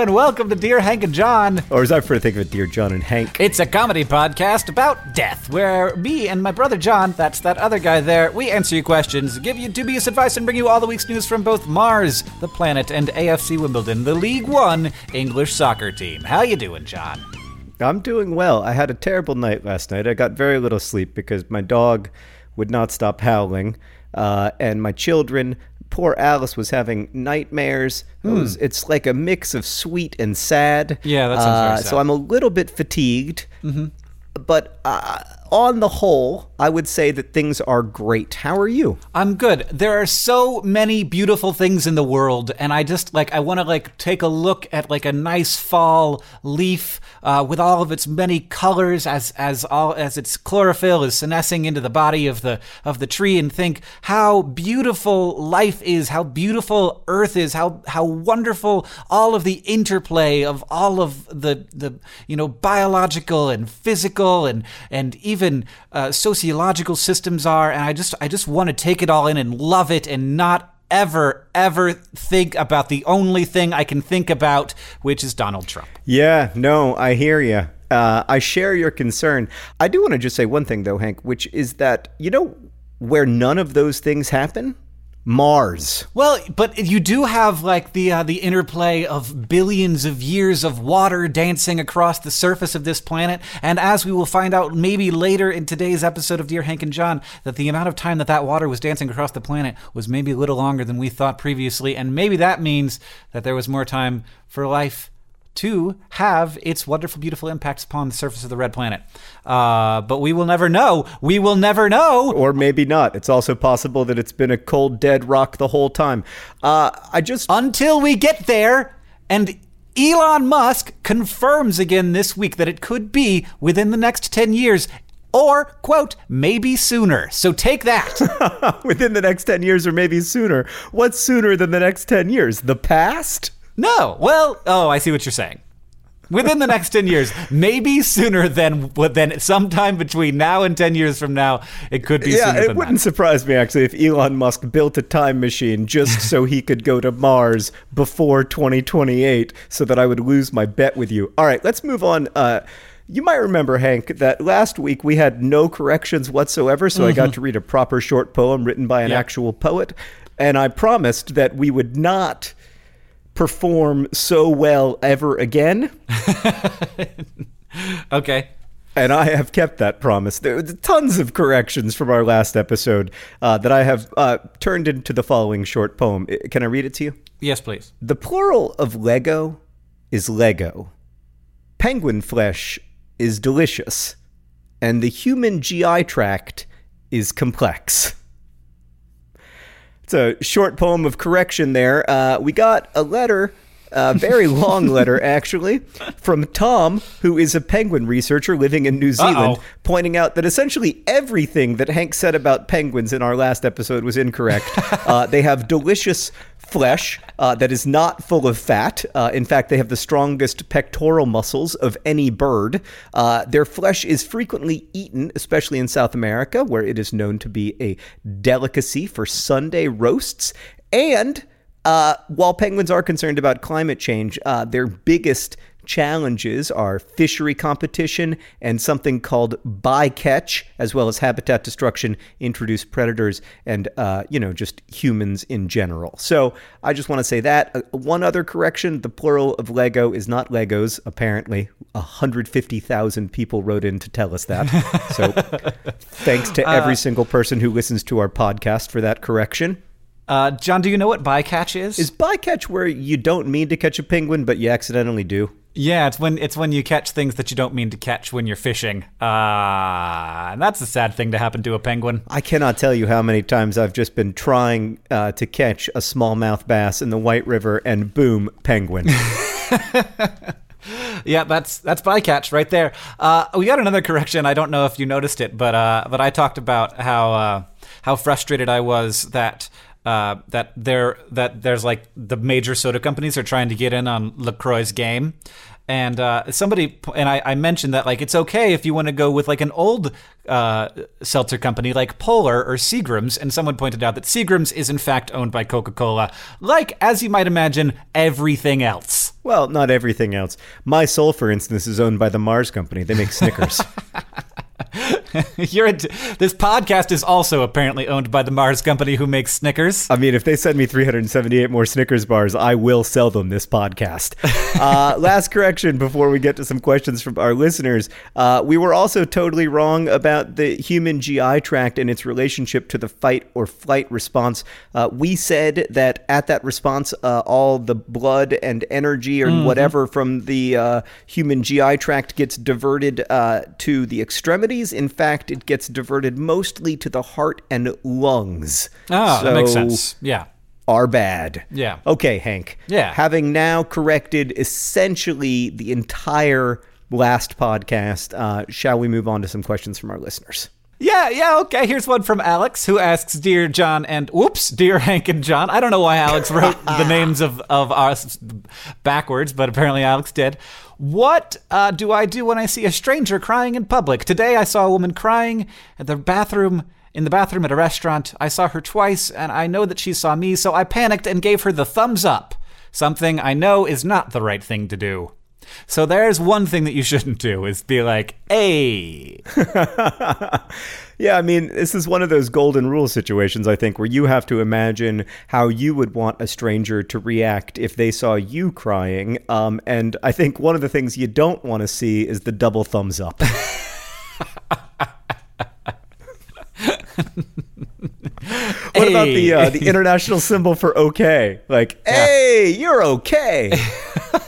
Hello and welcome to Dear Hank and John. Or as I prefer to think of it, Dear John and Hank. It's a comedy podcast about death, where me and my brother John, that's that other guy there, we answer your questions, give you dubious advice, and bring you all the week's news from both Mars, the planet, and AFC Wimbledon, the League One English soccer team. How you doing, John? I'm doing well. I had a terrible night last night. I got very little sleep because my dog would not stop howling, uh, and my children poor Alice was having nightmares. It was, it's like a mix of sweet and sad. Yeah, that sounds very Uh, sad. So I'm a little bit fatigued. But uh, on the whole, I would say that things are great. How are you? I'm good. There are so many beautiful things in the world, and I just like I want to like take a look at like a nice fall leaf uh, with all of its many colors as as all as its chlorophyll is senescing into the body of the of the tree, and think how beautiful life is, how beautiful Earth is, how how wonderful all of the interplay of all of the the you know biological and physical and and even uh, sociological systems are and i just i just want to take it all in and love it and not ever ever think about the only thing i can think about which is donald trump Yeah, no, I hear you. Uh, I share your concern. I do want to just say one thing, though, Hank, which is that, you know, where none of those things happen? Mars. well but you do have like the uh, the interplay of billions of years of water dancing across the surface of this planet and as we will find out maybe later in today's episode of dear hank and john that the amount of time that that water was dancing across the planet was maybe a little longer than we thought previously and maybe that means that there was more time for life to have its wonderful, beautiful impacts upon the surface of the red planet. Uh, but we will never know. We will never know. Or maybe not. It's also possible that it's been a cold, dead rock the whole time. Uh, I just. until we get there. And Elon Musk confirms again this week that it could be within the next 10 years. Or, quote, maybe sooner. So take that. within the next 10 years or maybe sooner. What's sooner than the next 10 years? The past? No. Well, oh, I see what you're saying. Within the next 10 years, maybe sooner than than sometime between now and 10 years from now, it could be Yeah, it wouldn't that. surprise me actually if Elon Musk built a time machine just so he could go to Mars before 2028 so that I would lose my bet with you. All right, let's move on. Uh, you might remember, Hank, that last week we had no corrections whatsoever, so I got to read a proper short poem written by an Yep. actual poet, and I promised that we would not perform so well ever again. Okay. And I have kept that promise. There are tons of corrections from our last episode uh, that I have uh, turned into the following short poem. Can I read it to you? Yes, please. The plural of Lego is Lego. Penguin flesh is delicious. And the human GI tract is complex. It's a short poem of correction there. Uh, we got a letter, a very long letter actually, from Tom, who is a penguin researcher living in New Zealand, Uh-oh. pointing out that essentially everything that Hank said about penguins in our last episode was incorrect. uh, they have delicious flesh uh, that is not full of fat. Uh, in fact, they have the strongest pectoral muscles of any bird. Uh, their flesh is frequently eaten, especially in South America, where it is known to be a delicacy for Sunday roasts. And uh, while penguins are concerned about climate change, uh, their biggest challenges are fishery competition and something called bycatch, as well as habitat destruction, introduced predators, and uh, you know just humans in general. So I just want to say that uh, one other correction: the plural of Lego is not Legos. Apparently, 150,000 people wrote in to tell us that. So thanks to every single person who listens to our podcast for that correction. Uh, John, do you know what bycatch is? Is bycatch where you don't mean to catch a penguin, but you accidentally do? Yeah, it's when it's when you catch things that you don't mean to catch when you're fishing. Uh, and that's a sad thing to happen to a penguin. I cannot tell you how many times I've just been trying uh, to catch a smallmouth bass in the White River, and boom, penguin. yeah, that's that's bycatch right there. Uh, we got another correction. I don't know if you noticed it, but uh, but I talked about how uh, how frustrated I was that uh, that there that there's like the major soda companies are trying to get in on Lacroix's game. And uh, somebody and I, I, mentioned that like it's okay if you want to go with like an old uh, seltzer company like Polar or Seagram's, and someone pointed out that Seagram's is in fact owned by Coca Cola, like as you might imagine everything else. Well, not everything else. My Soul, for instance, is owned by the Mars Company. They make Snickers. You're this podcast is also apparently owned by the Mars company who makes Snickers. I mean, if they send me 378 more Snickers bars, I will sell them this podcast. uh, last correction before we get to some questions from our listeners. Uh, we were also totally wrong about the human GI tract and its relationship to the fight or flight response. Uh, we said that at that response, uh, all the blood and energy or mm-hmm. whatever from the uh, human GI tract gets diverted uh, to the extremities. In fact, it gets diverted mostly to the heart and lungs. Oh, so that makes sense. Yeah. Are bad. Yeah. Okay, Hank. Yeah. Having now corrected essentially the entire last podcast, uh, shall we move on to some questions from our listeners? Yeah, yeah, okay. Here's one from Alex who asks Dear John and whoops, Dear Hank and John. I don't know why Alex wrote the names of, of us backwards, but apparently Alex did. What uh, do I do when I see a stranger crying in public? Today I saw a woman crying at the bathroom in the bathroom at a restaurant. I saw her twice and I know that she saw me, so I panicked and gave her the thumbs up. Something I know is not the right thing to do. So there's one thing that you shouldn't do is be like, "Hey." Yeah, I mean, this is one of those golden rule situations, I think, where you have to imagine how you would want a stranger to react if they saw you crying. Um, and I think one of the things you don't want to see is the double thumbs up. What hey. about the uh, the international symbol for okay? Like, yeah. hey, you're okay.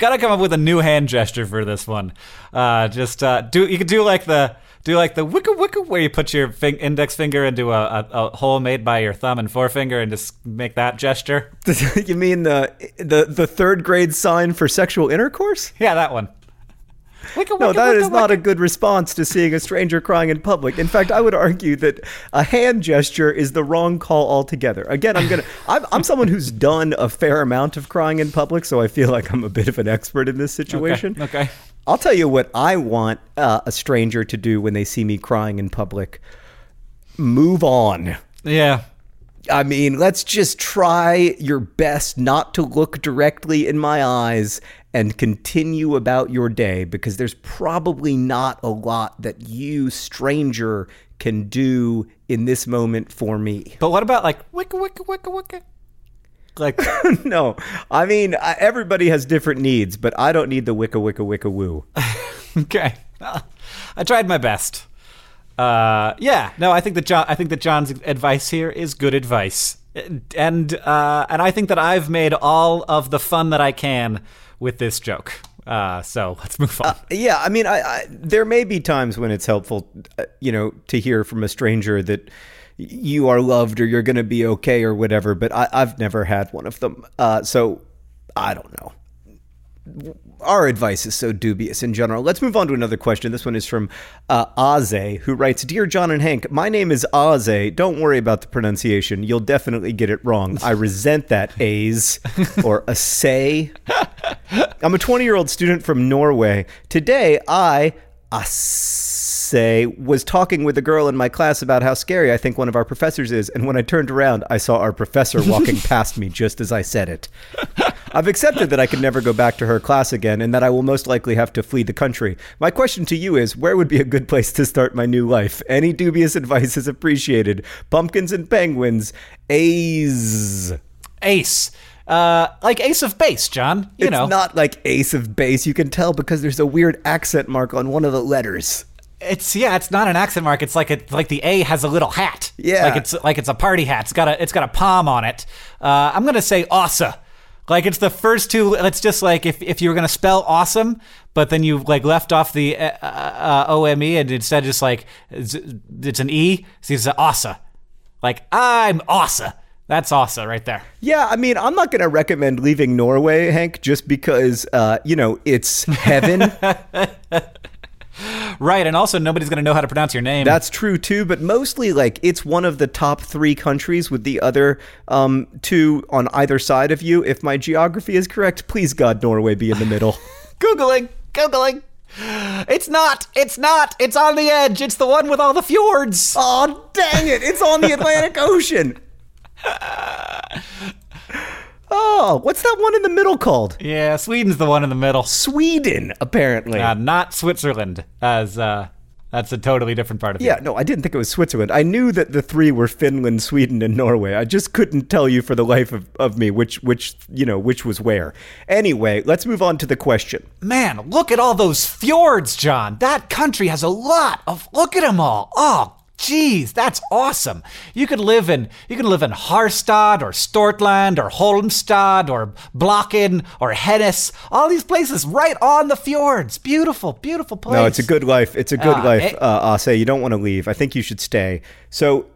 Gotta come up with a new hand gesture for this one. Uh, just uh, do you could do like the do like the wicka wicka where you put your fin- index finger into a, a, a, hole made by your thumb and forefinger and just make that gesture. you mean the the the third grade sign for sexual intercourse? Yeah, that one. Wicka, no, that wicka, is not a good response to seeing a stranger crying in public. In fact, I would argue that a hand gesture is the wrong call altogether. Again, I'm gonna. I'm, I'm someone who's done a fair amount of crying in public, so I feel like I'm a bit of an expert in this situation. Okay. okay. I'll tell you what I want uh, a stranger to do when they see me crying in public. Move on. Yeah. I mean, let's just try your best not to look directly in my eyes and continue about your day because there's probably not a lot that you, stranger, can do in this moment for me. But what about like wicka wicka wicka wicka? Like, no, I mean everybody has different needs, but I don't need the wicka wicka wicka woo. okay, well, I tried my best. Uh, yeah, no, I think that John, I think that John's advice here is good advice, and uh, and I think that I've made all of the fun that I can with this joke. Uh, so let's move on. Uh, yeah, I mean, I, I, there may be times when it's helpful, uh, you know, to hear from a stranger that you are loved or you're going to be okay or whatever. But I, have never had one of them. Uh, so I don't know. Our advice is so dubious in general. Let's move on to another question. This one is from uh, Aze, who writes Dear John and Hank, my name is Aze. Don't worry about the pronunciation. You'll definitely get it wrong. I resent that A's or a say. I'm a 20 year old student from Norway. Today, I, say, was talking with a girl in my class about how scary I think one of our professors is. And when I turned around, I saw our professor walking past me just as I said it. I've accepted that I can never go back to her class again and that I will most likely have to flee the country. My question to you is where would be a good place to start my new life? Any dubious advice is appreciated. Pumpkins and penguins. A's. Ace. Uh, like Ace of Base, John. You it's know. not like Ace of Base. You can tell because there's a weird accent mark on one of the letters. It's yeah, it's not an accent mark. It's like a like the A has a little hat. Yeah. like it's like it's a party hat. It's got a it's got a palm on it. Uh, I'm gonna say Asa. Like it's the first two. It's just like if, if you were gonna spell awesome, but then you like left off the uh, uh, O M E and instead just like it's, it's an E. So it's Asa. Like I'm Asa. That's Asa right there. Yeah, I mean, I'm not going to recommend leaving Norway, Hank, just because, uh, you know, it's heaven. Right, and also nobody's going to know how to pronounce your name. That's true too, but mostly like it's one of the top three countries with the other um, two on either side of you. If my geography is correct, please God, Norway be in the middle. Googling, Googling. It's not. It's not. It's on the edge. It's the one with all the fjords. oh, dang it. It's on the Atlantic Ocean. Oh, what's that one in the middle called? Yeah, Sweden's the one in the middle. Sweden, apparently. Uh, not Switzerland, as uh, that's a totally different part of Yeah, no, I didn't think it was Switzerland. I knew that the three were Finland, Sweden, and Norway. I just couldn't tell you for the life of, of me which which you know which was where. Anyway, let's move on to the question. Man, look at all those fjords, John. That country has a lot of. Look at them all. Oh, Jeez, that's awesome. You could live in you can live in Harstad or Stortland or Holmstad or Blocken or Hennes. All these places right on the fjords. Beautiful, beautiful place. No, it's a good life. It's a good Uh, life, it- uh, Ase. You don't want to leave. I think you should stay. So,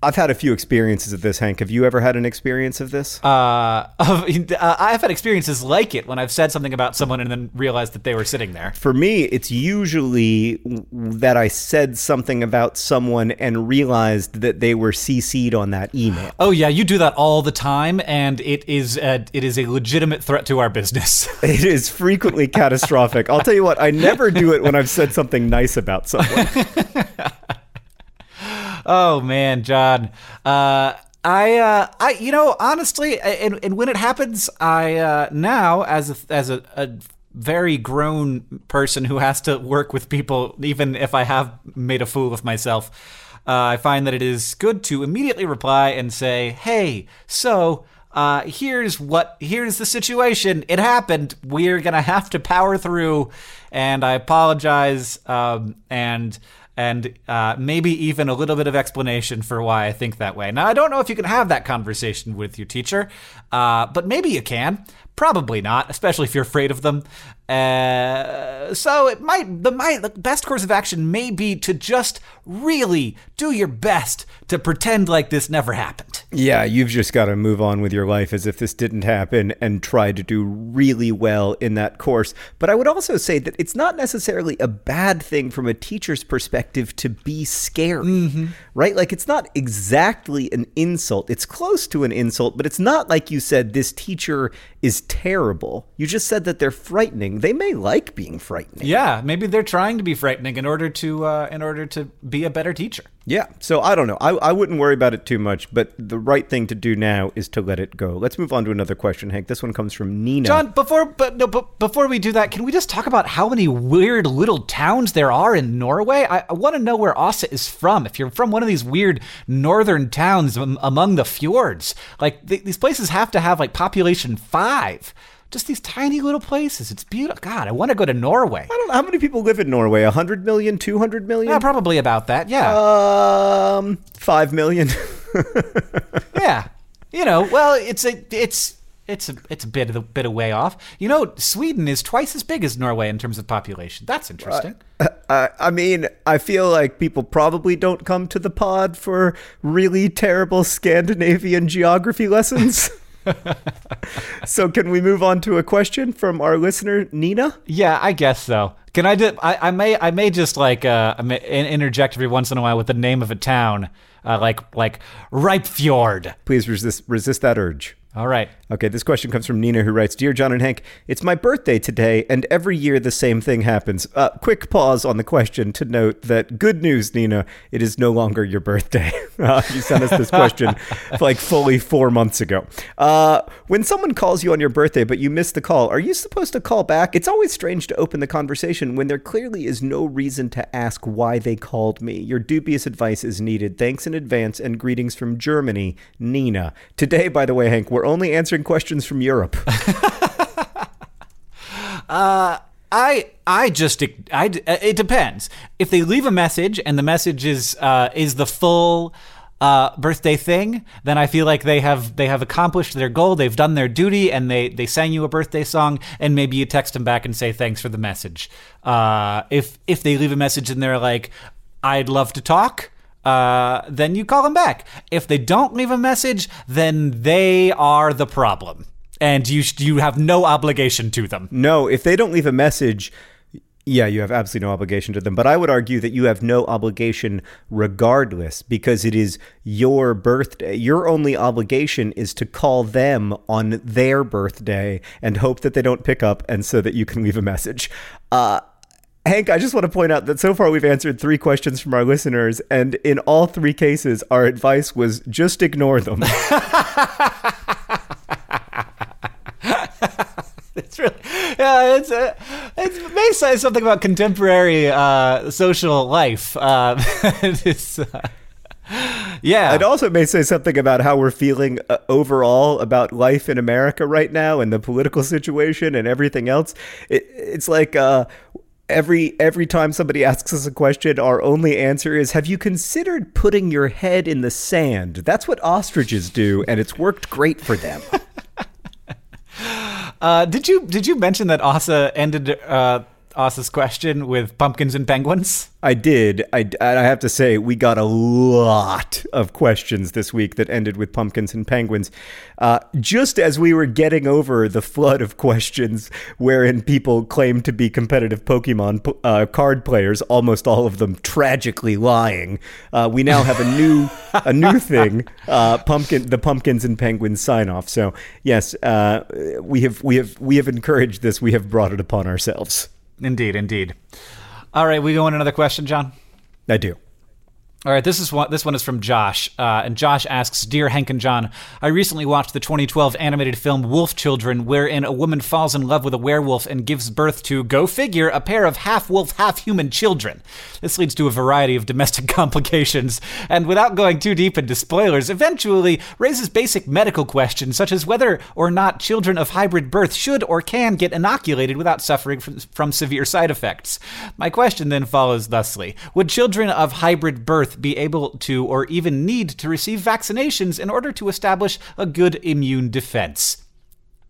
I've had a few experiences of this, Hank. Have you ever had an experience of this? uh, uh, I've had experiences like it when I've said something about someone and then realized that they were sitting there. For me, it's usually that I said something about someone and realized that they were CC'd on that email. Oh yeah, you do that all the time, and it is a, it is a legitimate threat to our business. It is frequently catastrophic. I'll tell you what, I never do it when I've said something nice about someone. Oh man, John. Uh, I, uh, I, you know, honestly, and, and when it happens, I uh, now as a, as a, a very grown person who has to work with people, even if I have made a fool of myself, uh, I find that it is good to immediately reply and say, "Hey, so." Uh, here's what here's the situation. It happened. We're gonna have to power through, and I apologize. Um, and and uh, maybe even a little bit of explanation for why I think that way. Now, I don't know if you can have that conversation with your teacher, uh, but maybe you can. Probably not, especially if you're afraid of them. Uh, so it might the might the best course of action may be to just really do your best to pretend like this never happened. Yeah, you've just got to move on with your life as if this didn't happen and try to do really well in that course. But I would also say that it's not necessarily a bad thing from a teacher's perspective to be scary, right? Like, it's not exactly an insult. It's close to an insult, but it's not like you said this teacher is terrible. You just said that they're frightening. They may like being frightening. Yeah, maybe they're trying to be frightening in order to uh, in order to be a better teacher. Yeah, so I don't know. I, I wouldn't worry about it too much, but the right thing to do now is to let it go. Let's move on to another question, Hank. This one comes from Nina. John, before but no, but before we do that, can we just talk about how many weird little towns there are in Norway? I, I want to know where Asa is from. If you're from one of these weird northern towns among the fjords, like th- these places have to have like population five. Just these tiny little places. It's beautiful. God, I want to go to Norway. I don't know how many people live in Norway. 100 million, 200 million? Yeah, probably about that. Yeah, um, 5 million. yeah. You know, well, it's a it's. It's a it's a bit of a bit of way off. You know, Sweden is twice as big as Norway in terms of population. That's interesting. I, I mean, I feel like people probably don't come to the pod for really terrible Scandinavian geography lessons. so, can we move on to a question from our listener, Nina? Yeah, I guess so. Can I do? I, I may. I may just like uh, interject every once in a while with the name of a town, uh, like like Ripe Fjord. Please resist resist that urge. All right. Okay, this question comes from Nina, who writes Dear John and Hank, it's my birthday today, and every year the same thing happens. Uh, quick pause on the question to note that good news, Nina, it is no longer your birthday. Uh, you sent us this question like fully four months ago. Uh, when someone calls you on your birthday, but you miss the call, are you supposed to call back? It's always strange to open the conversation when there clearly is no reason to ask why they called me. Your dubious advice is needed. Thanks in advance, and greetings from Germany, Nina. Today, by the way, Hank, we're only answering questions from Europe. uh, I I just I it depends. If they leave a message and the message is uh, is the full uh, birthday thing, then I feel like they have they have accomplished their goal. They've done their duty, and they they sang you a birthday song. And maybe you text them back and say thanks for the message. Uh, if if they leave a message and they're like, I'd love to talk uh, then you call them back. If they don't leave a message, then they are the problem, and you you have no obligation to them. No, if they don't leave a message. Yeah, you have absolutely no obligation to them. But I would argue that you have no obligation regardless because it is your birthday. Your only obligation is to call them on their birthday and hope that they don't pick up and so that you can leave a message. Uh, Hank, I just want to point out that so far we've answered three questions from our listeners, and in all three cases, our advice was just ignore them. it's really, yeah, it's, uh, it may say something about contemporary uh, social life. Uh, it's, uh, yeah. It also may say something about how we're feeling uh, overall about life in America right now and the political situation and everything else. It, it's like uh, every every time somebody asks us a question our only answer is have you considered putting your head in the sand? That's what ostriches do and it's worked great for them. Uh, did you did you mention that asa ended uh, Asa's question with pumpkins and penguins? I did. I, I have to say, we got a lot of questions this week that ended with pumpkins and penguins. Uh, just as we were getting over the flood of questions wherein people claimed to be competitive Pokemon uh, card players, almost all of them tragically lying, uh, we now have a new a new thing, uh, pumpkin the pumpkins and penguins sign off. So yes, uh, we have we have we have encouraged this. We have brought it upon ourselves. Indeed, indeed. All right, we go on another question, John. I do. All right, this is one. This one is from Josh, uh, and Josh asks, "Dear Hank and John, I recently watched the 2012 animated film Wolf Children, wherein a woman falls in love with a werewolf and gives birth to, go figure, a pair of half wolf, half human children. This leads to a variety of domestic complications, and without going too deep into spoilers, eventually raises basic medical questions such as whether or not children of hybrid birth should or can get inoculated without suffering from, from severe side effects. My question then follows thusly: Would children of hybrid birth be able to or even need to receive vaccinations in order to establish a good immune defense.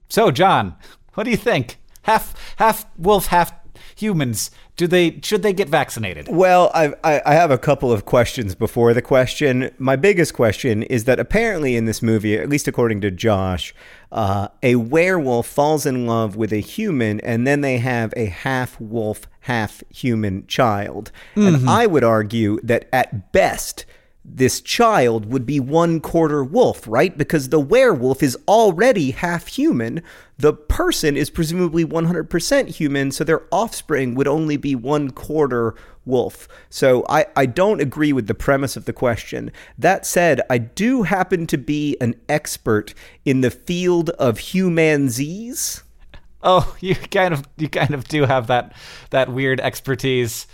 So, John, what do you think? Half half wolf, half humans. Do they should they get vaccinated? Well, I, I have a couple of questions before the question. My biggest question is that apparently in this movie, at least according to Josh, uh, a werewolf falls in love with a human, and then they have a half wolf, half human child. Mm-hmm. And I would argue that at best this child would be one quarter wolf, right? Because the werewolf is already half human. The person is presumably 100% human, so their offspring would only be one quarter wolf. So I, I don't agree with the premise of the question. That said, I do happen to be an expert in the field of humanzees. Oh, you kind of you kind of do have that that weird expertise.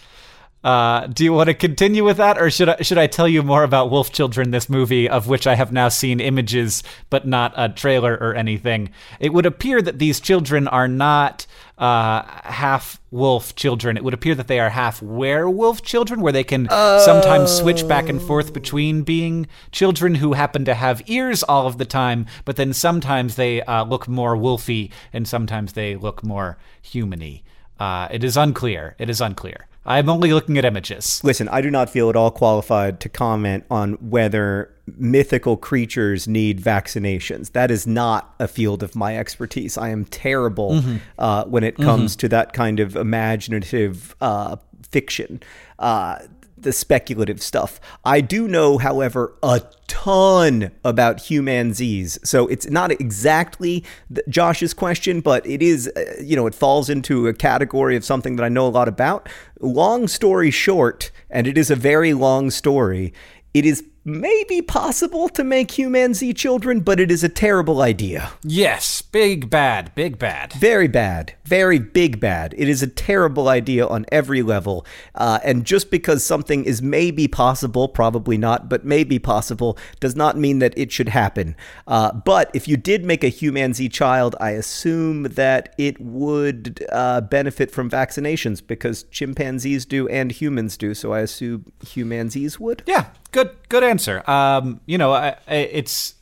Uh, do you want to continue with that, or should I should I tell you more about Wolf Children, this movie of which I have now seen images but not a trailer or anything? It would appear that these children are not uh, half wolf children. It would appear that they are half werewolf children, where they can sometimes switch back and forth between being children who happen to have ears all of the time, but then sometimes they uh, look more wolfy and sometimes they look more humany. Uh, it is unclear. It is unclear. I'm only looking at images. Listen, I do not feel at all qualified to comment on whether mythical creatures need vaccinations. That is not a field of my expertise. I am terrible Mm-hmm. uh, when it comes to that kind of imaginative uh, fiction. Uh, the speculative stuff. I do know, however, a ton about humanzees. So it's not exactly Josh's question, but it is, uh, you know, it falls into a category of something that I know a lot about. Long story short, and it is a very long story, it is maybe possible to make humanzee children, but it is a terrible idea. Yes, big bad, big bad. Very bad. Very big bad. It is a terrible idea on every level. Uh, and just because something is maybe possible, probably not, but maybe possible, does not mean that it should happen. Uh, but if you did make a humanzee child, I assume that it would uh, benefit from vaccinations because chimpanzees do and humans do. So I assume humanzees would. Yeah, good good answer. Um, you know, I, I, it's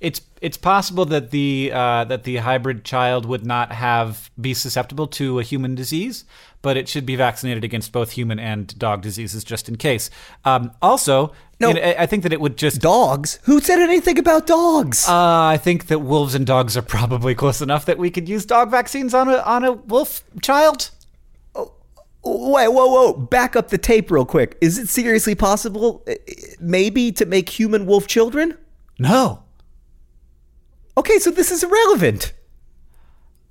it's it's possible that the uh, that the hybrid child would not have be susceptible to a human disease, but it should be vaccinated against both human and dog diseases just in case. Um, also, No. you know, I I think that it would just. Dogs? Who said anything about dogs? Uh, I think that wolves and dogs are probably close enough that we could use dog vaccines on a on a wolf child. Wait, whoa, whoa! Back up the tape real quick. Is it seriously possible, uh, maybe, to make human wolf children? No. Okay, so this is irrelevant.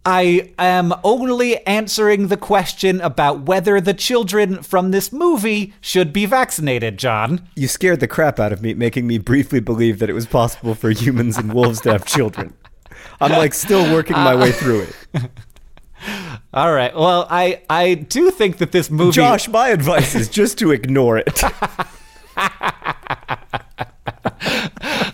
I am only answering the question about whether the children from this movie should be vaccinated, John. You scared the crap out of me, making me briefly believe that it was possible for humans and wolves to have children. I'm like still working my way through it. All right. Well, I I do think that this movie Josh, my advice is just to ignore it.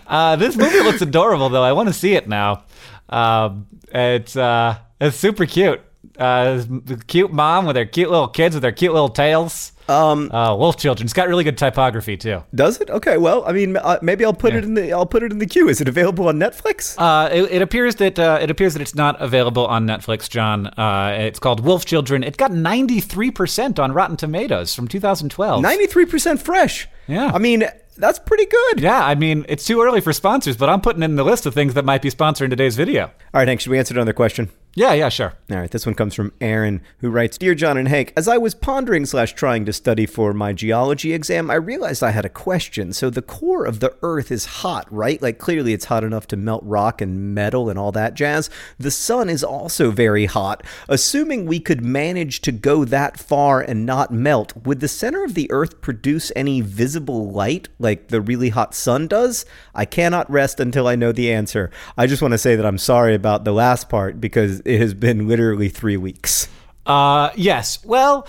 uh, this movie looks adorable though. I want to see it now. Um, it's uh it's super cute. Uh, this cute mom with her cute little kids with their cute little tails. Um, Uh, wolf children. It's got really good typography too. does it? Okay, well, I mean, uh, maybe I'll put it in the I'll put it in the queue. Is it available on Netflix? Uh, it, it appears that uh, it appears that it's not available on Netflix, John. Uh, it's called Wolf Children. It got ninety three percent on Rotten Tomatoes from two thousand twelve. Ninety-three percent fresh. Yeah. I mean, that's pretty good. Yeah, I mean it's too early for sponsors, but I'm putting in the list of things that might be sponsoring today's video. All right, Hank, should we answer another question? Yeah, yeah, sure. All right, this one comes from Aaron, who writes Dear John and Hank, as I was pondering slash trying to study for my geology exam, I realized I had a question. So the core of the Earth is hot, right? Like clearly it's hot enough to melt rock and metal and all that jazz. The sun is also very hot. Assuming we could manage to go that far and not melt, would the center of the Earth produce any visible light like the really hot sun does? I cannot rest until I know the answer. I just want to say that I'm sorry about the last part because it has been literally three weeks. Uh, yes. Well,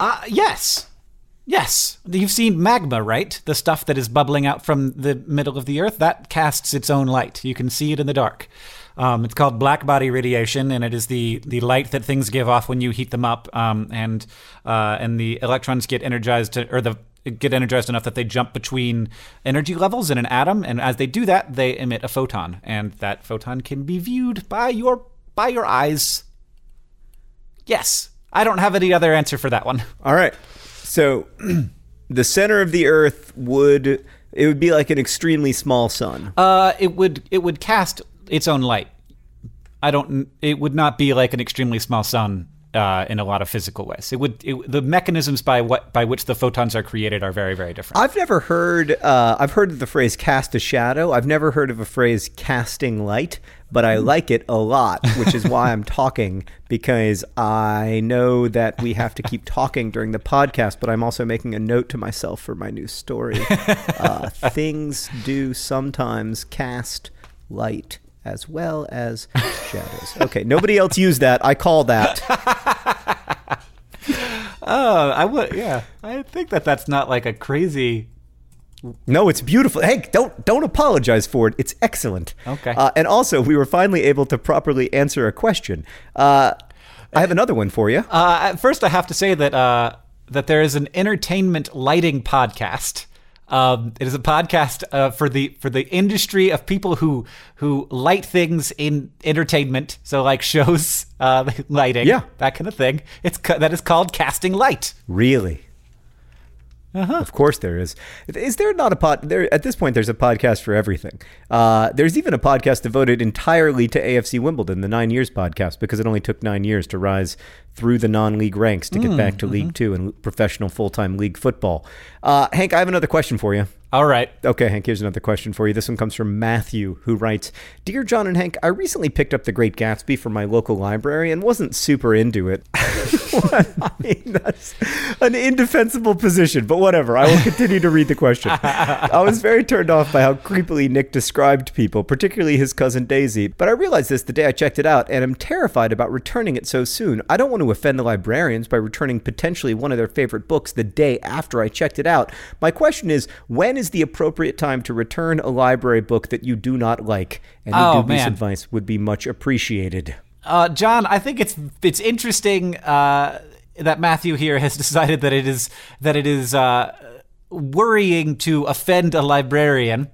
uh, yes. Yes. You've seen magma, right? The stuff that is bubbling out from the middle of the earth, that casts its own light. You can see it in the dark. Um, it's called black body radiation, and it is the, the light that things give off when you heat them up, um, and uh, and the electrons get energized, to, or the get energized enough that they jump between energy levels in an atom, and as they do that, they emit a photon, and that photon can be viewed by your by your eyes. Yes, I don't have any other answer for that one. All right. So the center of the Earth would it would be like an extremely small sun. Uh, it would it would cast its own light. I don't. It would not be like an extremely small sun uh, in a lot of physical ways. It would. It, the mechanisms by what by which the photons are created are very very different. I've never heard uh, I've heard of the phrase cast a shadow. I've never heard of a phrase casting light, but I like it a lot, which is why I'm talking because I know that we have to keep talking during the podcast, but I'm also making a note to myself for my new story. Uh, things do sometimes cast light as well as shadows. Okay, nobody else used that. I call that. Oh, I would. Yeah, I think that that's not like a crazy. No, it's beautiful. Hey, don't don't apologize for it. It's excellent. Okay. Uh, and also, we were finally able to properly answer a question. Uh, I have another one for you. Uh, first, I have to say that uh, that there is an entertainment lighting podcast Um, it is a podcast uh, for the for the industry of people who who light things in entertainment. So like shows, uh, lighting, Yeah. that kind of thing. It's that is called casting light. Really? Uh-huh. Of course there is. Is there not a pod? There at this point, there's a podcast for everything. Uh, there's even a podcast devoted entirely to AFC Wimbledon, the Nine Years podcast, because it only took nine years to rise through the non-league ranks to get back to League Two and professional full-time league football. Uh, Hank, I have another question for you. All right. Okay, Hank, here's another question for you. This one comes from Matthew, who writes Dear John and Hank, I recently picked up The Great Gatsby from my local library and wasn't super into it. I mean, that's an indefensible position, but whatever. I will continue to read the question. I was very turned off by how creepily Nick described people, particularly his cousin Daisy, but I realized this the day I checked it out and am terrified about returning it so soon. I don't want to offend the librarians by returning potentially one of their favorite books the day after I checked it out. My question is when is the appropriate time to return a library book that you do not like? Any Oh, dubious man. advice would be much appreciated. Uh, John, I think it's it's interesting uh, that Matthew here has decided that it is that it is uh, worrying to offend a librarian.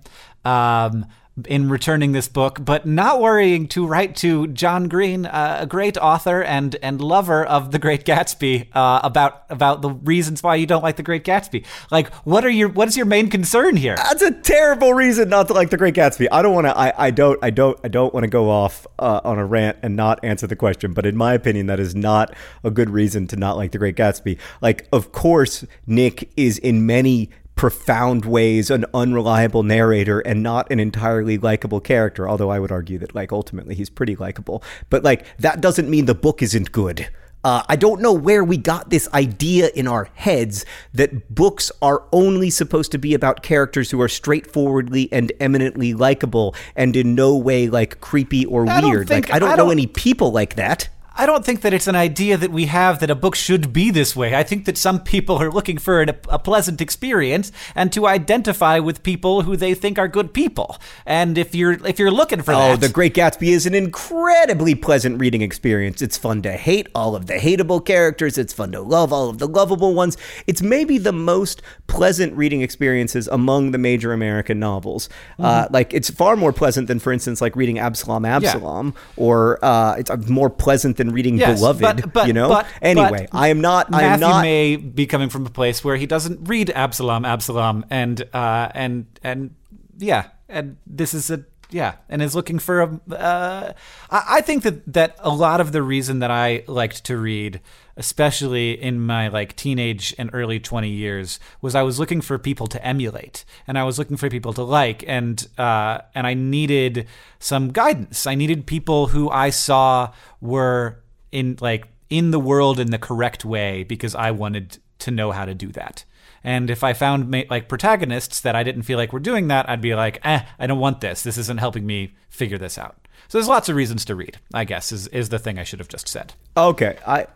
Um, in returning this book, but not worrying to write to John Green, uh, a great author and and lover of The Great Gatsby, uh, about about the reasons why you don't like The Great Gatsby. Like, what are your what is your main concern here? That's a terrible reason not to like The Great Gatsby. I don't want to. I, I don't. I don't. I don't want to go off uh, on a rant and not answer the question. But in my opinion, that is not a good reason to not like The Great Gatsby. Like, of course, Nick is in many profound ways an unreliable narrator and not an entirely likable character. Although I would argue that, like, ultimately he's pretty likable. But like, that doesn't mean the book isn't good. Uh, I don't know where we got this idea in our heads that books are only supposed to be about characters who are straightforwardly and eminently likable and in no way like creepy or I weird. think- like I don't I know don't- any people like that. I don't think that it's an idea that we have that a book should be this way. I think that some people are looking for an, a pleasant experience and to identify with people who they think are good people. And if you're if you're looking for Oh, that, The Great Gatsby is an incredibly pleasant reading experience. It's fun to hate all of the hateable characters. It's fun to love all of the lovable ones. It's maybe the most pleasant reading experiences among the major American novels. Uh, Mm-hmm. like it's far more pleasant than, for instance, like reading Absalom, Absalom, or uh, it's uh, more pleasant than reading Yes, Beloved. but- but- you know. but- anyway, but I am not. I am Matthew not. may be coming from a place where he doesn't read Absalom, Absalom, and uh, and and yeah, and this is a yeah, and is looking for a. Uh, I, I think that that a lot of the reason that I liked to read, especially in my like teenage and early twenty years, was I was looking for people to emulate, and I was looking for people to like, and uh, and I needed some guidance. I needed people who I saw were in like in the world in the correct way because I wanted to know how to do that. And if I found like protagonists that I didn't feel like were doing that, I'd be like, eh, I don't want this. This isn't helping me figure this out. So there's lots of reasons to read. I guess is is the thing I should have just said. Okay, I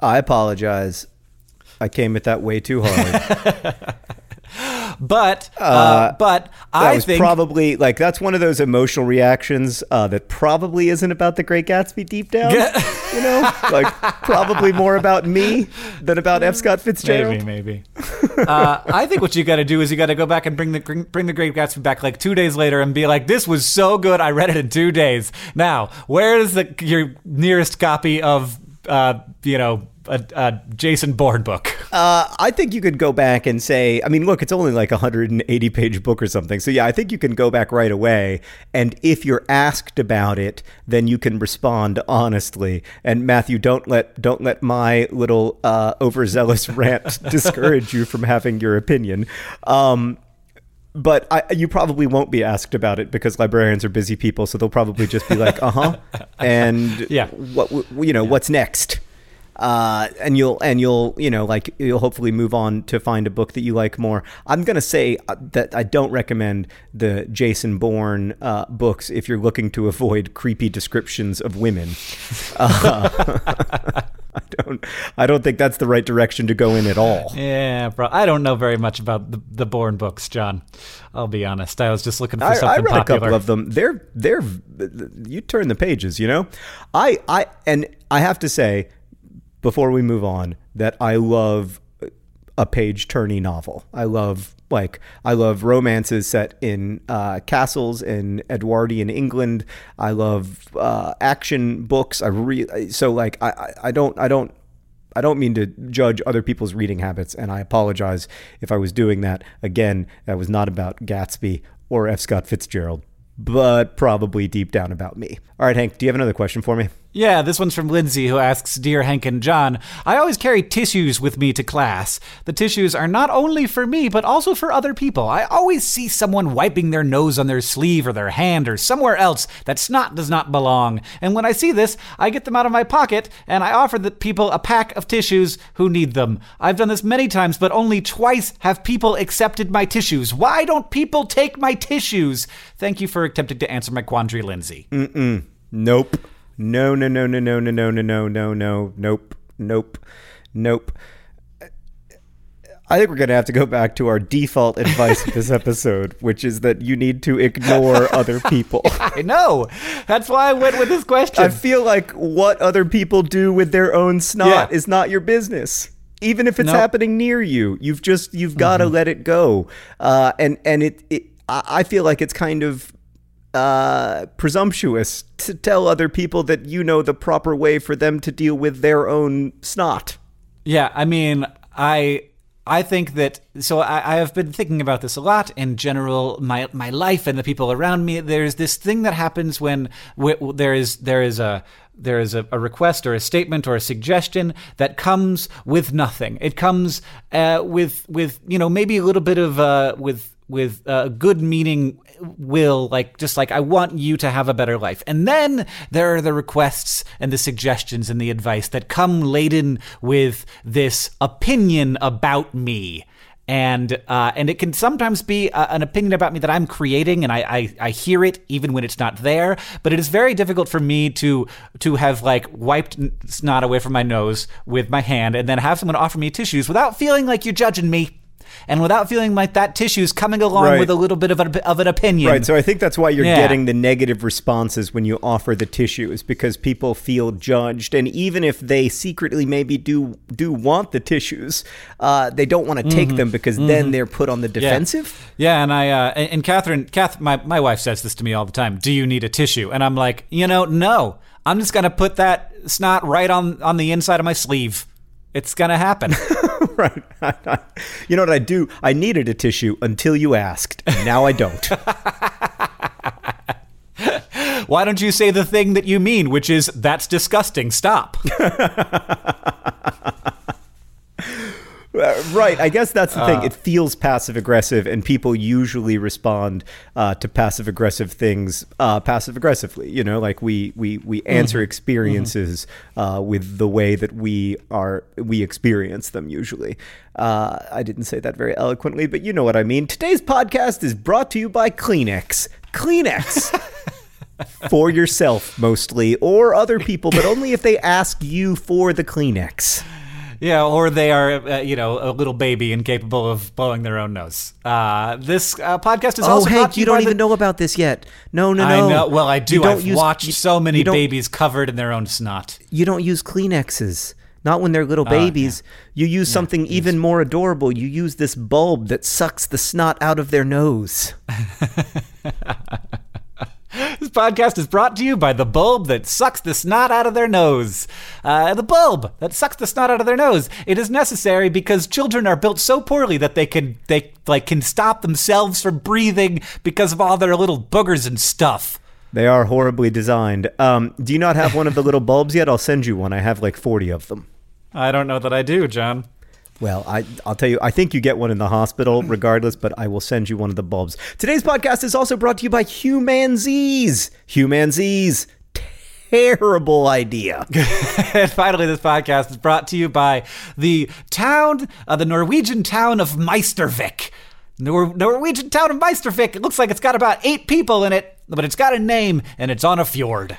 I apologize. I came at that way too hard. But uh, but I was think probably like that's one of those emotional reactions uh, that probably isn't about the Great Gatsby deep down. you know, like probably more about me than about F. Scott Fitzgerald. maybe maybe. uh, I think what you got to do is you got to go back and bring the bring the Great Gatsby back like two days later and be like, this was so good, I read it in two days. Now, where is the your nearest copy of uh, you know a, a Jason Bourne book? Uh, I think you could go back and say, I mean, look, it's only like a 180 page book or something. So, yeah, I think you can go back right away. And if you're asked about it, then you can respond honestly. And Matthew, don't let don't let my little uh, overzealous rant discourage you from having your opinion. Um, but I, you probably won't be asked about it because librarians are busy people, so they'll probably just be like, "Uh huh," and Yeah. what you know, what's next? Uh, and you'll and you'll you know like you'll hopefully move on to find a book that you like more. I'm gonna say uh, that I don't recommend the Jason Bourne uh, books if you're looking to avoid creepy descriptions of women. Uh, I don't I don't think that's the right direction to go in at all. Yeah, bro. I don't know very much about the, the Bourne books, John. I'll be honest. I was just looking for I, I something read popular. a couple of them. They're they're you turn the pages, you know. I I and I have to say before we move on that I love a page turning novel. I love like I love romances set in uh, castles in Edwardian England. I love uh, action books. I re- so like I, I, I don't I don't I don't mean to judge other people's reading habits, and I apologize if I was doing that. Again, that was not about Gatsby or F. Scott Fitzgerald, but probably deep down about me. All right, Hank, do you have another question for me? Yeah, this one's from Lindsay, who asks Dear Hank and John, I always carry tissues with me to class. The tissues are not only for me, but also for other people. I always see someone wiping their nose on their sleeve or their hand or somewhere else that snot does not belong. And when I see this, I get them out of my pocket and I offer the people a pack of tissues who need them. I've done this many times, but only twice have people accepted my tissues. Why don't people take my tissues? Thank you for attempting to answer my quandary, Lindsay. Mm-mm. Nope. No, no, no, no, no, no, no, no, no, no, no, nope, nope, nope. I think we're going to have to go back to our default advice of this episode, which is that you need to ignore other people. I know. That's why I went with this question. I feel like what other people do with their own snot Yeah. is not your business. Even if it's Nope. happening near you, you've just you've got to let it go. Uh, and and it, it I feel like it's kind of uh, presumptuous to tell other people that you know the proper way for them to deal with their own snot. Yeah, I mean, I I think that so I, I have been thinking about this a lot in general, my my life and the people around me. There's this thing that happens when w- there is there is a there is a, a request or a statement or a suggestion that comes with nothing. It comes uh, with with you know maybe a little bit of uh, with with uh, good meaning will like just like i want you to have a better life. And then there are the requests and the suggestions and the advice that come laden with this opinion about me. And uh, and it can sometimes be uh, an opinion about me that I'm creating, and I, I I hear it even when it's not there. But it is very difficult for me to to have like wiped snot away from my nose with my hand, and then have someone offer me tissues without feeling like you're judging me, and without feeling like that tissue is coming along Right. with a little bit of an, of an opinion. Right. So I think that's why you're Yeah. getting the negative responses when you offer the tissues because people feel judged, and even if they secretly maybe do do want the tissues, uh, they don't want to take them because then they're put on the Mm-hmm. Yeah. defensive. Yeah, and I uh, and and Catherine, Kath, my my wife says this to me all the time. Do you need a tissue? And I'm like, you know, no. I'm just gonna put that snot right on on the inside of my sleeve. It's gonna happen. right. you know what I do? I needed a tissue until you asked. Now I don't. Why don't you say the thing that you mean, which is that's disgusting. Stop. Uh, right. I guess that's the thing. It feels passive aggressive, and people usually respond uh, to passive aggressive things uh, passive aggressively. You know, like we we we answer experiences uh, with the way that we are we experience them. Usually, uh, I didn't say that very eloquently, but you know what I mean. Today's podcast is brought to you by Kleenex. Kleenex. for yourself mostly, or other people, but only if they ask you for the Kleenex. Yeah, or they are, uh, you know, a little baby incapable of blowing their own nose. Uh, this uh, podcast is Oh, also brought Hank, you don't the- even know about this yet. No, no, I no. know. Well, I do. I've use- watched so many babies covered in their own snot. You don't use Kleenexes. Not when they're little babies. You use something even more adorable. You use this bulb that sucks the snot out of their nose. This podcast is brought to you by the bulb that sucks the snot out of their nose. Uh, the bulb that sucks the snot out of their nose. It is necessary because children are built so poorly that they can they like can stop themselves from breathing because of all their little boogers and stuff. They are horribly designed. Um, do you not have one of the little bulbs yet? I'll send you one. I have like 40 of them. I don't know that I do, John. Well, I, I'll tell you, I think you get one in the hospital regardless, but I will send you one of the bulbs. Today's podcast is also brought to you by Humanzees. Humanzees. Terrible idea. and finally, this podcast is brought to you by the town, uh, the Norwegian town of Meistervik. Nor- Norwegian town of Meistervik. It looks like it's got about eight people in it, but it's got a name and it's on a fjord.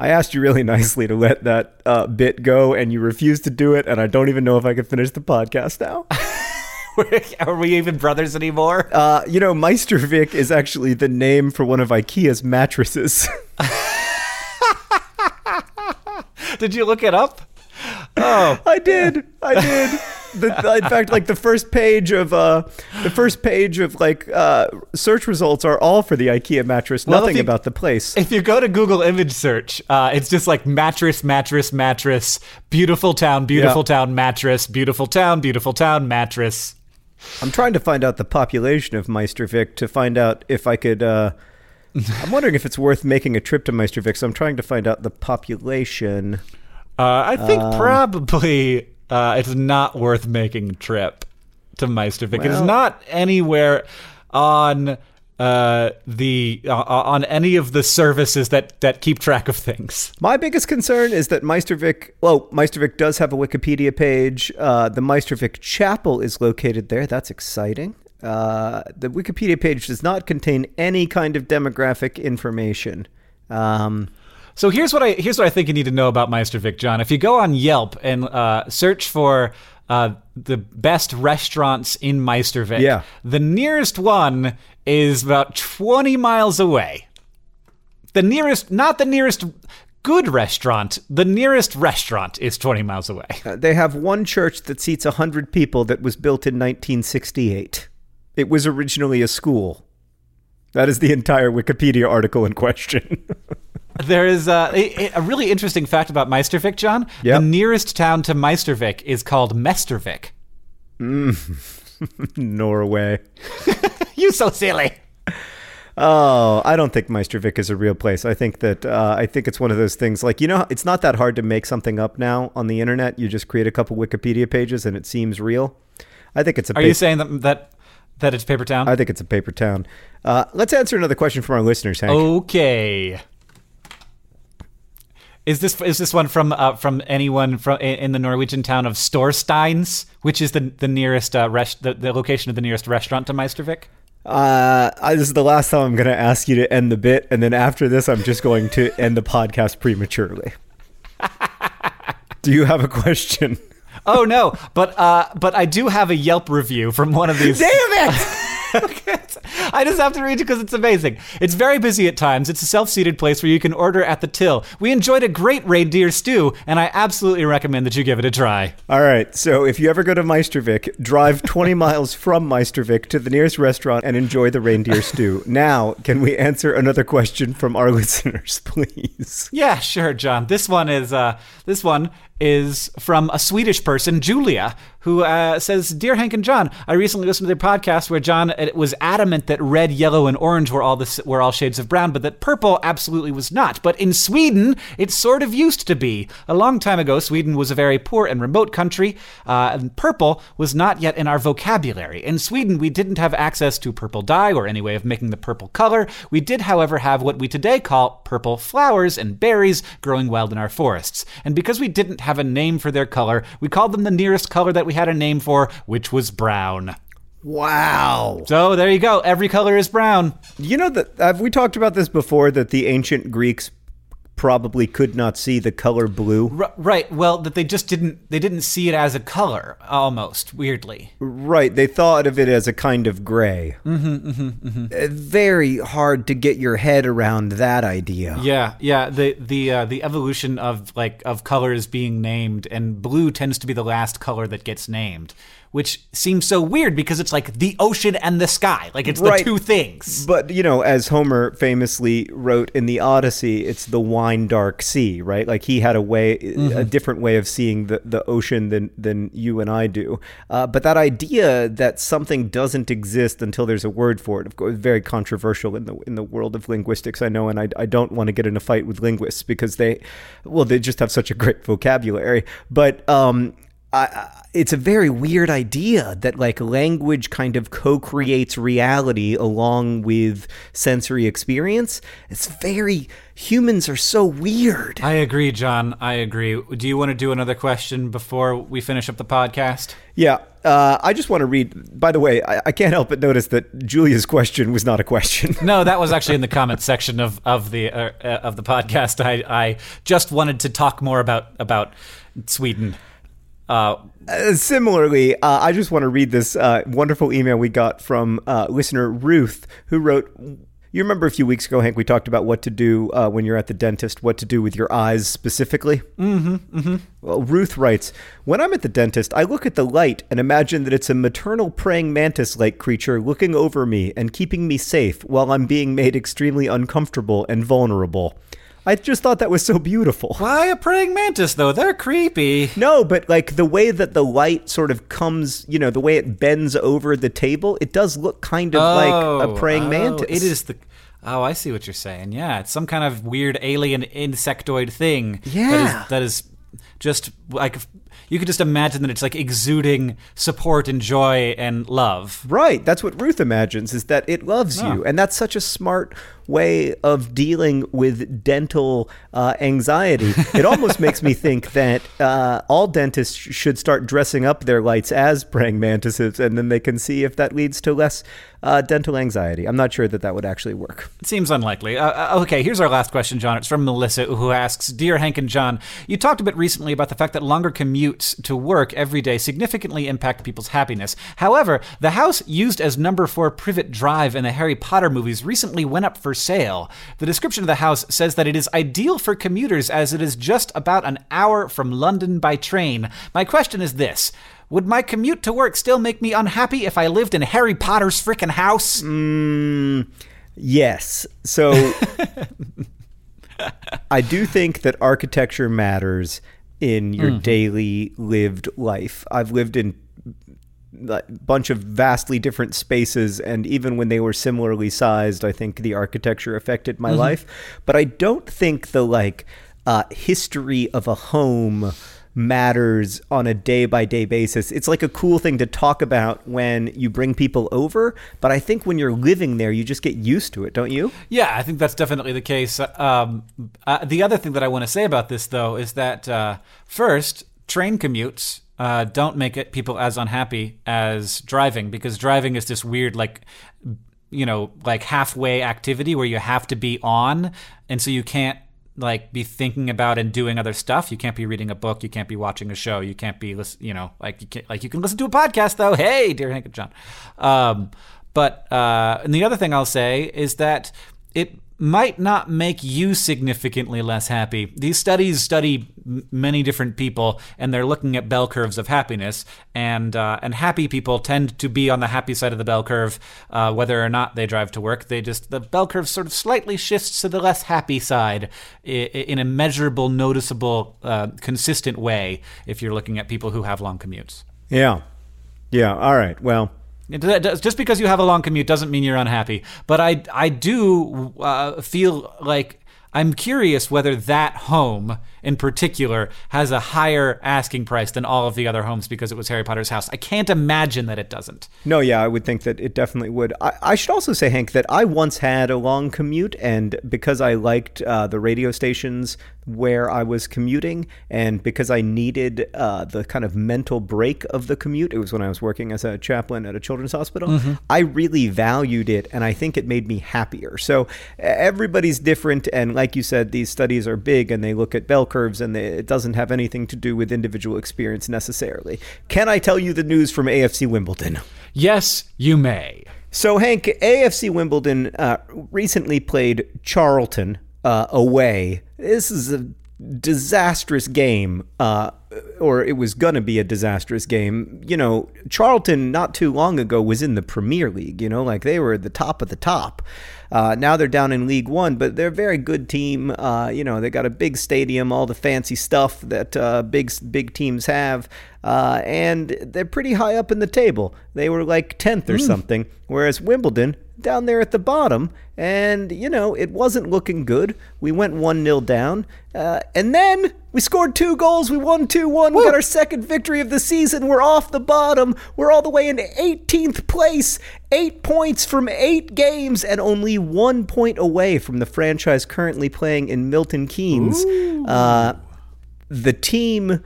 I asked you really nicely to let that uh, bit go, and you refused to do it, and I don't even know if I can finish the podcast now. Are we even brothers anymore? Uh, you know, Meistervik is actually the name for one of IKEA's mattresses. Did you look it up? Oh, I did. I did. The, in fact, like the first page of uh, the first page of like uh, search results are all for the IKEA mattress. Well, nothing you- about the place. If you go to Google image search, uh, it's just like mattress, mattress, mattress, beautiful town, beautiful Yeah. town, mattress, beautiful town, beautiful town, mattress. I'm trying to find out the population of Meistervik to find out if I could. Uh, I'm wondering if it's worth making a trip to Meistervik. So I'm trying to find out the population. Uh, I think probably uh, it's not worth making a trip to Meistervik. it's not anywhere on uh, the uh, on any of the services that that keep track of things. My biggest concern is that Meistervik, well, Meistervik does have a Wikipedia page. Uh, the Meistervik Chapel is located there. That's exciting. Uh, the Wikipedia page does not contain any kind of demographic information. Um, So here's what I here's what I think you need to know about Meister Meistervik, John. If you go on Yelp and uh, search for uh, the best restaurants in Meistervik, Yeah. the nearest one is about 20 miles away. The nearest, not the nearest good restaurant, the nearest restaurant is 20 miles away. uh, they have one church that seats 100 people that was built in 1968. It was originally a school. That is the entire Wikipedia article in question. There is uh, a, a really interesting fact about Meistervik, John. Yep. The nearest town to Meistervik is called Mestervik. Norway. You so silly. Oh, I don't think Meistervik is a real place. I think that uh, I think it's one of those things like you know it's not that hard to make something up now on the internet. You just create a couple Wikipedia pages and it seems real. I think it's a. Paper town. Are pa- you saying that that that it's paper town? I think it's a paper town. Uh, let's answer another question from our listeners, Hank. Okay. Is this is this one from uh, from anyone from in the Norwegian town of Storsteinnes, which is the the nearest uh, rest, the, the location of the nearest restaurant to Meistervik? Uh, I, this is the last time I'm going to ask you to end the bit, and then after this, I'm just going to end the podcast prematurely. Do you have a question? Oh no, but uh, but I do have a Yelp review from one of these. Damn it! I just have to read it because it's amazing. It's very busy at times. It's a self-seated place where you can order at the till. We enjoyed a great reindeer stew, and I absolutely recommend that you give it a try. All right, so if you ever go to Meistervik, drive 20 miles from Meistervik to the nearest restaurant and enjoy the reindeer stew. Now, can we answer another question from our listeners, please? Yeah, sure, John. This one is uh, this one is from a Swedish person, Julia, who uh, says, "Dear Hank and John, I recently listened to their podcast where John uh, was adamant that red, yellow, and orange were all were all shades of brown, but that purple absolutely was not. But in Sweden, it sort of used to be. A long time ago, Sweden was a very poor and remote country, uh, and purple was not yet in our vocabulary. In Sweden, we didn't have access to purple dye or any way of making the purple color. We did, however, have what we today call purple flowers and berries growing wild in our forests. And because we didn't have a name for their color. We called them the nearest color that we had a name for, which was brown. Wow. So there you go. Every color is brown. You know that have we talked about this before that the ancient Greeks probably could not see the color blue. R- right. Well, that they just didn't they didn't see it as a color almost weirdly. Right, they thought of it as a kind of gray. Mm-hmm, Uh, Very hard to get your head around that idea. Yeah, yeah. The the uh, the evolution of like of colors being named, and blue tends to be the last color that gets named, which seems so weird because it's like the ocean and the sky, like it's Right. the two things. But you know, as Homer famously wrote in the Odyssey, it's the wine dark sea, right? Like he had a way, a different way of seeing the, the ocean than than you and I do. Uh, but that idea that something doesn't exist until there's a word for it, of course, very controversial in the in the world of linguistics. I know, and I, I don't want to get in a fight with linguists because they, well, they just have such a great vocabulary. But um, I, I- it's a very weird idea that like language kind of co-creates reality along with sensory experience. It's very humans are so weird. I agree, John. I agree. Do you want to do another question before we finish up the podcast? Yeah, uh, I just want to read. By the way, I, I can't help but notice that Julia's question was not a question. No, that was actually in the comments section of of the uh, uh, of the podcast. I I just wanted to talk more about about Sweden. Uh, Uh, similarly, uh, I just want to read this uh, wonderful email we got from uh, listener Ruth, who wrote. You remember a few weeks ago, Hank, we talked about what to do uh, when you're at the dentist, what to do with your eyes specifically. Mm-hmm. Mm-hmm. Well, Ruth writes, "When I'm at the dentist, I look at the light and imagine that it's a maternal praying mantis-like creature looking over me and keeping me safe while I'm being made extremely uncomfortable and vulnerable." I just thought that was so beautiful. why a praying mantis though? They're creepy. No, but like the way that the light sort of comes, you know, the way it bends over the table, it does look kind of like a oh, praying oh, mantis. It is the. Oh, I see what you're saying. Yeah, it's some kind of weird alien insectoid thing. Yeah. That is, that is just like you could just imagine that it's like exuding support and joy and love. Right. That's what Ruth imagines is that it loves you. And that's such a smart way of dealing with dental uh, anxiety. It almost makes me think that uh, all dentists should start dressing up their lights as praying mantises and then they can see if that leads to less uh, dental anxiety. I'm not sure that that would actually work. It seems unlikely. Uh, uh, okay, here's our last question, John. It's from Melissa, who asks Dear Hank and John, you talked a bit recently about the fact that longer commutes to work every day significantly impact people's happiness. However, the house used as number four Privet Drive in the Harry Potter movies recently went up for sale. The description of the house says that it is ideal for commuters as it is just about an hour from London by train. My question is this. Would my commute to work still make me unhappy if I lived in Harry Potter's frickin' house? Mm, yes. So I do think that architecture matters in your mm-hmm. daily lived life. I've lived in a bunch of vastly different spaces and even when they were similarly sized, I think the architecture affected my mm-hmm. life, but I don't think the like uh, history of a home matters on a day by day basis. It's like a cool thing to talk about when you bring people over, but I think when you're living there, you just get used to it, don't you? Yeah, I think that's definitely the case. Um, uh, the other thing that I want to say about this, though, is that uh, first, train commutes uh, don't make it people as unhappy as driving because driving is this weird, like, you know, like halfway activity where you have to be on, and so you can't like be thinking about and doing other stuff. You can't be reading a book. You can't be watching a show. You can't be, listen, you know, like you can like you can listen to a podcast though. Hey, dear Hank and John. Um, but uh, and the other thing I'll say is that it might not make you significantly less happy. These studies study m- many different people, and they're looking at bell curves of happiness. And uh, and happy people tend to be on the happy side of the bell curve, uh, whether or not they drive to work. They just the bell curve sort of slightly shifts to the less happy side in a measurable, noticeable, uh, consistent way. If you're looking at people who have long commutes. Yeah. Yeah. All right. Well, Just because you have a long commute doesn't mean you're unhappy. But I, I do uh, feel like I'm curious whether that home in particular has a higher asking price than all of the other homes because it was Harry Potter's house. I can't imagine that it doesn't. No, yeah, I would think that it definitely would. I, I should also say, Hank, that I once had a long commute, and because I liked uh, the radio stations where I was commuting, and because I needed uh, the kind of mental break of the commute, it was when I was working as a chaplain at a children's hospital. Mm-hmm. I really valued it, and I think it made me happier. So everybody's different, and like you said, these studies are big, and they look at bell curves, and it doesn't have anything to do with individual experience necessarily. Can I tell you the news from AFC Wimbledon? Yes, you may. So, Hank, AFC Wimbledon uh, recently played Charlton uh, away. This is a disastrous game, uh, or it was going to be a disastrous game. You know, Charlton not too long ago was in the Premier League, you know, like they were at the top of the top. Uh, now they're down in League One, but they're a very good team. Uh, you know, they got a big stadium, all the fancy stuff that uh, big big teams have, uh, and they're pretty high up in the table. They were like tenth or mm. something, whereas Wimbledon down there at the bottom, and you know it wasn't looking good. We went one 0 down, uh, and then we scored two goals. We won two one. We got our second victory of the season. We're off the bottom. We're all the way into 18th place, eight points from eight games, and only one point away from the franchise currently playing in Milton Keynes. Uh, the team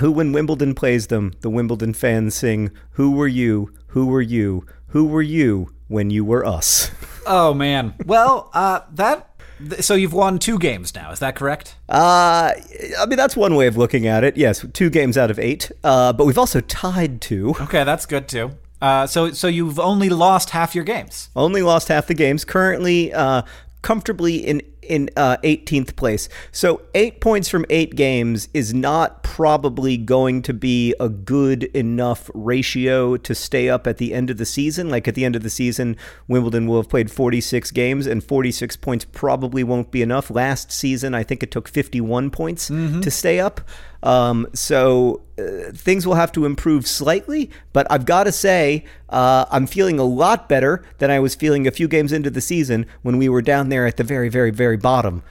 who, when Wimbledon plays them, the Wimbledon fans sing, Who were you? Who were you? Who were you when you were us? oh, man. Well, uh, that. So you've won two games now, is that correct? Uh, I mean that's one way of looking at it. Yes, two games out of eight. Uh, but we've also tied two. Okay, that's good too. Uh, so so you've only lost half your games. Only lost half the games. Currently, uh, comfortably in in uh, 18th place. So eight points from eight games is not probably going to be a good enough ratio to stay up at the end of the season. Like at the end of the season, Wimbledon will have played 46 games, and 46 points probably won't be enough. Last season, I think it took 51 points mm-hmm. to stay up. Um, so uh, things will have to improve slightly, but I've got to say, uh, I'm feeling a lot better than I was feeling a few games into the season when we were down there at the very, very, very bottom,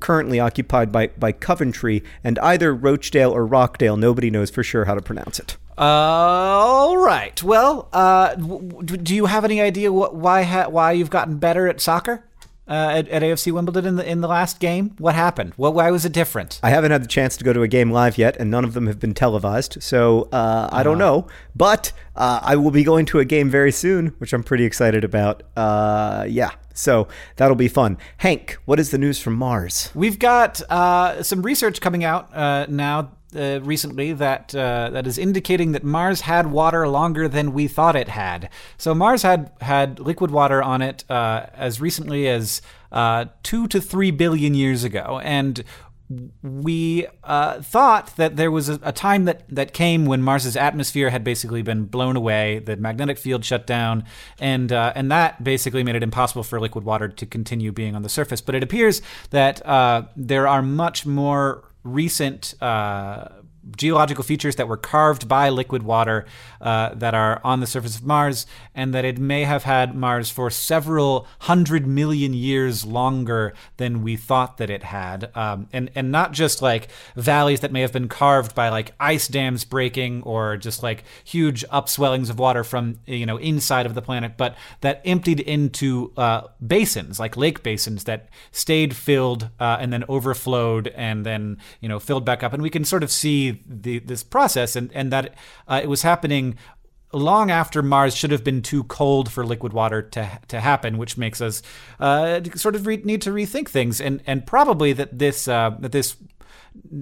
currently occupied by, by Coventry and either Rochdale or Rockdale. Nobody knows for sure how to pronounce it. Uh, all right. Well, uh, do you have any idea what, why ha- why you've gotten better at soccer? Uh, at, at, AFC Wimbledon in the in the last game? What happened? What why was it different? I haven't had the chance to go to a game live yet, and none of them have been televised, so uh, I don't uh-huh. know. But uh, I will be going to a game very soon, which I'm pretty excited about. Uh, yeah, so that'll be fun. Hank, what is the news from Mars? We've got uh, some research coming out uh, now uh, recently that uh, that is indicating that Mars had water longer than we thought it had. So Mars had had liquid water on it uh, as recently as uh, two to three billion years ago, and we uh, thought that there was a, a, time that, that came when Mars's atmosphere had basically been blown away, the magnetic field shut down, and uh, and that basically made it impossible for liquid water to continue being on the surface. But it appears that uh, there are much more recent uh, geological features that were carved by liquid water uh, that are on the surface of Mars, and that it may have had Mars for several hundred million years longer than we thought that it had. Um, and, and not just like valleys that may have been carved by like ice dams breaking or just like huge upswellings of water from, you know, inside of the planet, but that emptied into uh, basins, like lake basins that stayed filled uh, and then overflowed and then, you know, filled back up. And we can sort of see the this process, and and that uh, it was happening long after Mars should have been too cold for liquid water to to happen, which makes us uh, sort of re- need to rethink things, and and probably that this uh, that this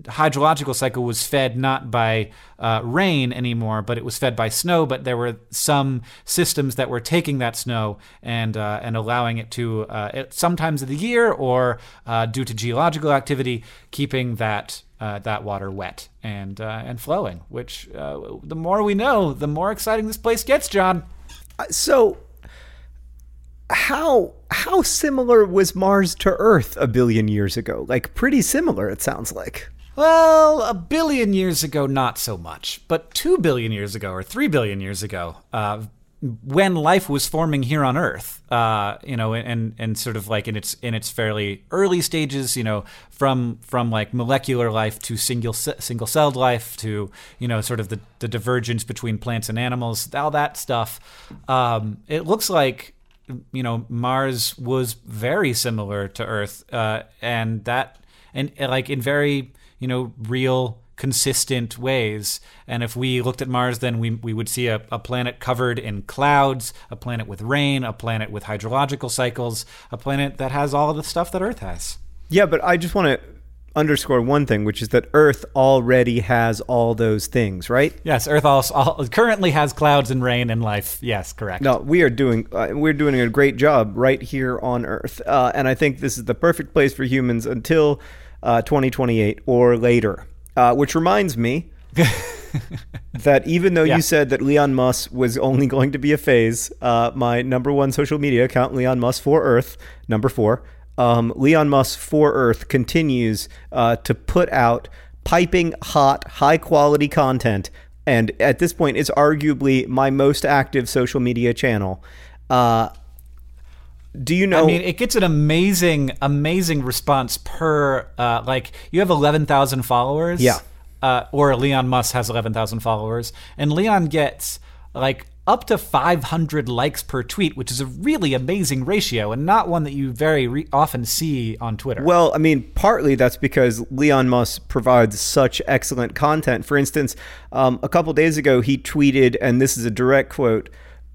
hydrological cycle was fed not by uh, rain anymore, but it was fed by snow. But there were some systems that were taking that snow and uh, and allowing it to uh, at some times of the year or uh, due to geological activity, keeping that uh, that water wet and uh, and flowing. Which the more we know, the more exciting this place gets, John. So how how similar was Mars to Earth a billion years ago? Like pretty similar, it sounds like. Well, a billion years ago, not so much. But two billion years ago, or three billion years ago, uh, when life was forming here on Earth, uh, you know, and and sort of like in its in its fairly early stages, you know, from from like molecular life to single single celled life to you know sort of the the divergence between plants and animals, all that stuff. Um, it looks like you know Mars was very similar to Earth, uh, and that and like in very you know real consistent ways. And if we looked at Mars, then we, we would see a, a planet covered in clouds, a planet with rain, a planet with hydrological cycles, a planet that has all of the stuff that Earth has. Yeah, but I just want to underscore one thing, which is that Earth already has all those things, right? Yes, Earth also all, currently has clouds and rain and life. Yes, correct. No, we are doing uh, we're doing a great job right here on Earth, uh, and I think this is the perfect place for humans until uh, 2028 or later. Uh, which reminds me that even though yeah. you said that Leon Musk was only going to be a phase, uh, my number one social media account, Leon Musk for Earth, number four, um, Leon Musk for Earth continues uh, to put out piping hot, high quality content. And at this point, is arguably my most active social media channel. Uh, do you know? I mean, it gets an amazing, amazing response per. Uh, like you have eleven thousand followers. Yeah. Uh, or Leon Musk has eleven thousand followers, and Leon gets like up to 500 likes per tweet, which is a really amazing ratio and not one that you very re- often see on Twitter. Well, I mean, partly that's because Leon Musk provides such excellent content. For instance, um, a couple days ago, he tweeted, and this is a direct quote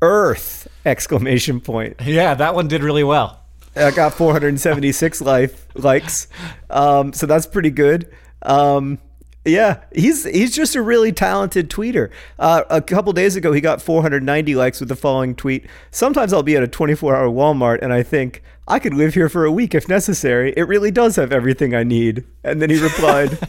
Earth! Exclamation point. Yeah, that one did really well. I got 476 life likes, um, so that's pretty good. Um, yeah, he's he's just a really talented tweeter. Uh, a couple days ago, he got 490 likes with the following tweet: "Sometimes I'll be at a 24-hour Walmart and I think I could live here for a week if necessary. It really does have everything I need." And then he replied.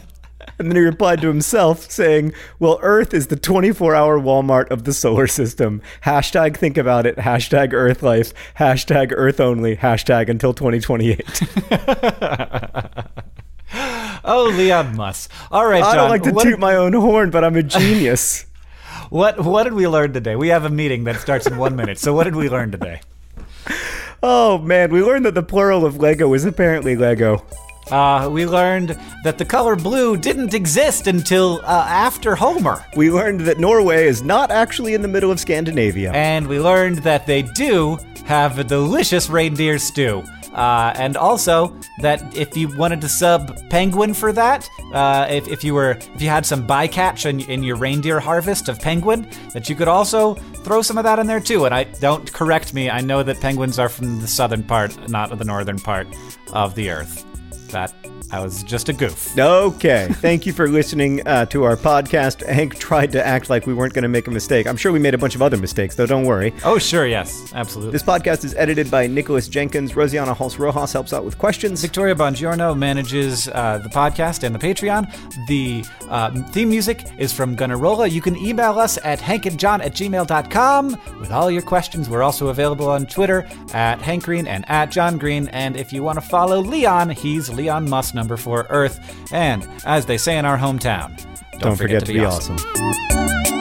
And then he replied to himself saying, Well, Earth is the 24 hour Walmart of the solar system. Hashtag think about it. Hashtag Earth life. Hashtag Earth only. Hashtag until 2028. oh, Leon Musk. All right, John. I don't like to toot did... my own horn, but I'm a genius. what What did we learn today? We have a meeting that starts in one minute. So, what did we learn today? Oh, man. We learned that the plural of Lego is apparently Lego. Uh, we learned that the color blue didn't exist until uh, after Homer. We learned that Norway is not actually in the middle of Scandinavia. And we learned that they do have a delicious reindeer stew. Uh, and also that if you wanted to sub penguin for that, uh, if, if you were if you had some bycatch in, in your reindeer harvest of penguin, that you could also throw some of that in there too. And I don't correct me. I know that penguins are from the southern part, not the northern part of the earth that I was just a goof. Okay. Thank you for listening uh, to our podcast. Hank tried to act like we weren't going to make a mistake. I'm sure we made a bunch of other mistakes, though. Don't worry. Oh, sure. Yes. Absolutely. This podcast is edited by Nicholas Jenkins. Rosianna Halse Rojas helps out with questions. Victoria Bongiorno manages uh, the podcast and the Patreon. The uh, theme music is from Gunnarolla. You can email us at hankandjohn at gmail.com with all your questions. We're also available on Twitter at Hank Green and at John Green. And if you want to follow Leon, he's Leon Musk number four Earth. And as they say in our hometown, don't, don't forget, forget, to, be, be awesome. awesome.